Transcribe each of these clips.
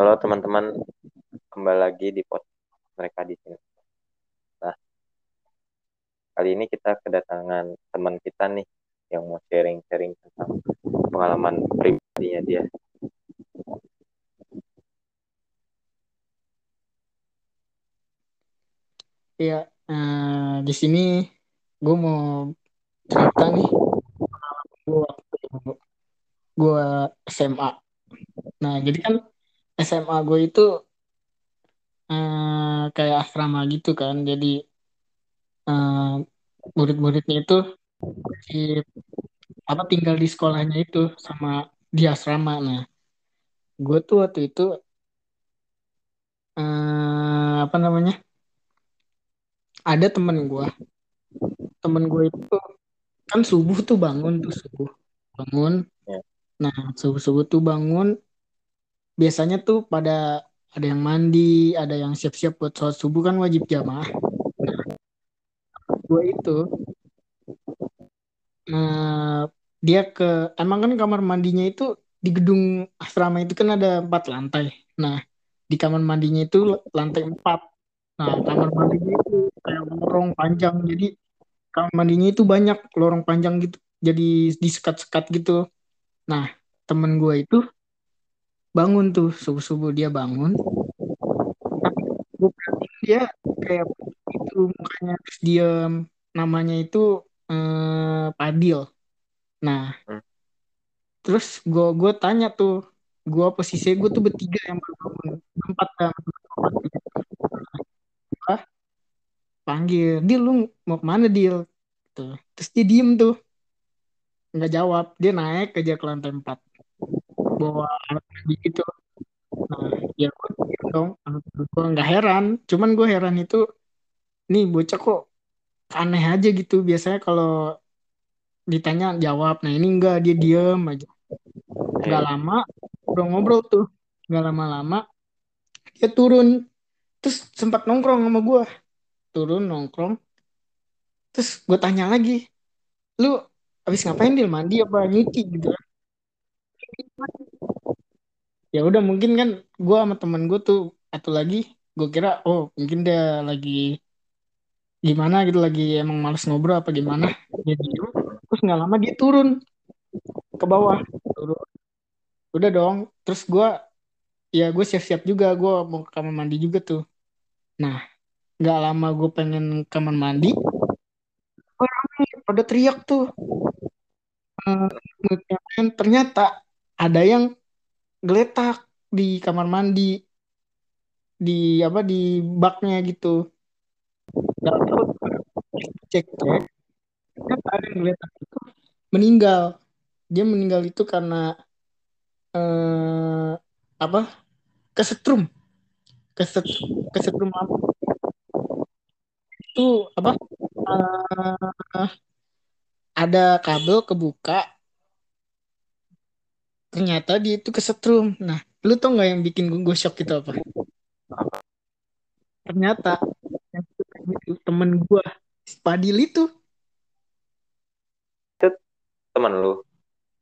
Halo teman-teman, kembali lagi di pot mereka di sini. Nah, kali ini kita kedatangan teman kita nih yang mau sharing-sharing tentang pengalaman pribadinya dia. Iya, uh, di sini gue mau cerita nih gue waktu gue SMA. Nah, jadi kan SMA gue itu uh, kayak asrama gitu kan. Jadi uh, murid-muridnya itu wajib apa tinggal di sekolahnya itu sama di asrama. Nah, gue tuh waktu itu uh, apa namanya? Ada temen gue, temen gue itu kan subuh tuh bangun tuh subuh bangun. Ya. Nah, subuh-subuh tuh bangun biasanya tuh pada ada yang mandi, ada yang siap-siap buat sholat subuh kan wajib jamaah. Nah, gue itu uh, dia ke emang kan kamar mandinya itu di gedung asrama itu kan ada empat lantai. Nah, di kamar mandinya itu lantai empat. Nah, kamar mandinya itu kayak lorong panjang. Jadi kamar mandinya itu banyak lorong panjang gitu. Jadi disekat-sekat gitu. Nah, temen gue itu bangun tuh subuh-subuh dia bangun. Gue dia kayak itu mukanya terus dia namanya itu eh, Padil. Nah, Hmm. terus gue gue tanya tuh, gue posisi gue tuh bertiga yang baru bangun, empat empat gitu. Nah, panggil, Dil lu mau ke mana Dil? Tuh. Terus dia diem tuh, nggak jawab, dia naik aja ke lantai empat, bawa alat gitu. Nah, ya gue dong, gue nggak heran, cuman gue heran itu, nih bocah kok aneh aja gitu, biasanya kalau ditanya jawab, nah ini enggak, dia diem aja. Nggak lama, ngobrol-ngobrol tuh, nggak lama-lama, dia turun, terus sempat nongkrong sama gue, turun nongkrong, terus gue tanya lagi, lu habis ngapain dia mandi apa nyuci? Gitu kan ya udah mungkin kan gue sama temen gue tuh atau lagi. Gue kira oh mungkin dia lagi gimana gitu lagi emang males ngobrol apa gimana. Jadi terus nggak lama dia turun ke bawah. Turun udah dong. Terus gue ya gue siap-siap juga. Gue mau ke kamar mandi juga tuh. Nah nggak lama gue pengen kamar mandi pada teriak tuh. Uh, ternyata ada yang geletak di kamar mandi di apa di baknya gitu. Nggak tahu cek cek. Ternyata ada yang geletak itu meninggal. Dia meninggal itu karena eh, apa kesetrum. Keset kesetrum apa? Itu apa uh, ada kabel kebuka ternyata dia itu kesetrum. Nah lu tau nggak yang bikin gue shock itu apa? Ternyata yang itu temen gue Padil itu. Itu teman lu?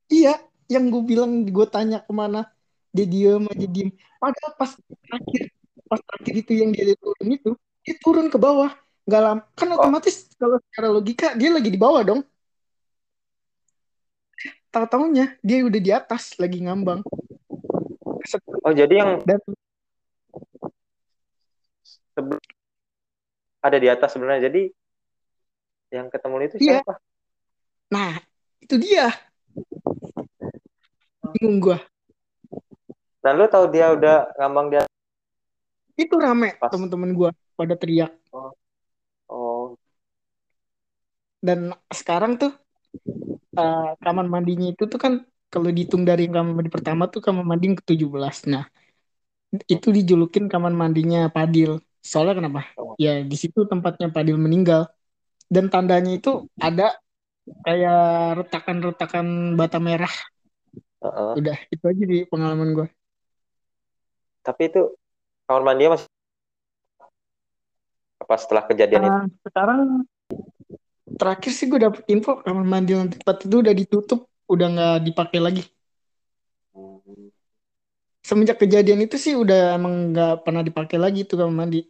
Iya yang gue bilang gue tanya ke mana dia diem aja diem. Padahal pas terakhir pas terakhir itu yang dia turun itu dia turun ke bawah. Nggak lama kan otomatis oh. kalau secara logika dia lagi di bawah dong tahu tahunya dia udah di atas lagi ngambang. Oh jadi yang dan ada di atas sebenarnya. Jadi yang ketemu itu iya. siapa? Nah itu dia. Bingung gua. Nah lu tahu dia udah ngambang dia itu rame teman-teman gua pada teriak. Oh. oh. Dan sekarang tuh uh, kamar mandinya itu tuh kan kalau dihitung dari kamar mandi pertama tuh kamar mandi ke 17 nah itu dijulukin kamar mandinya Padil. Soalnya kenapa? Ya di situ tempatnya Padil meninggal. Dan tandanya itu ada kayak retakan-retakan bata merah. Udah itu aja di pengalaman gue tapi itu kamar mandi masih apa setelah kejadian uh, itu? sekarang terakhir sih gue dapet info kamar mandi lantai tempat itu udah ditutup udah nggak dipakai lagi. Semenjak kejadian itu sih udah emang nggak pernah dipakai lagi tuh kamar mandi.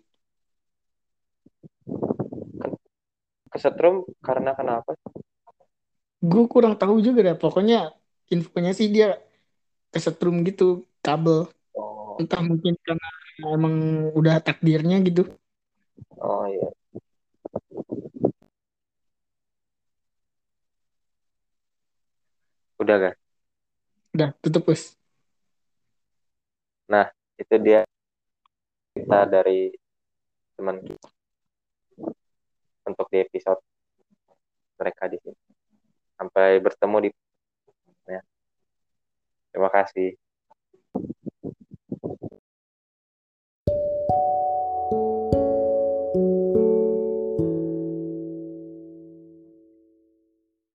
Kesetrum karena kenapa? Gue kurang tahu juga deh pokoknya infonya sih dia kesetrum gitu kabel. Oh. Entah mungkin karena emang udah takdirnya gitu. Oh iya udah gak udah tutup bos nah itu dia kita dari teman kita untuk di episode mereka di sini. Sampai bertemu di ya. Terima kasih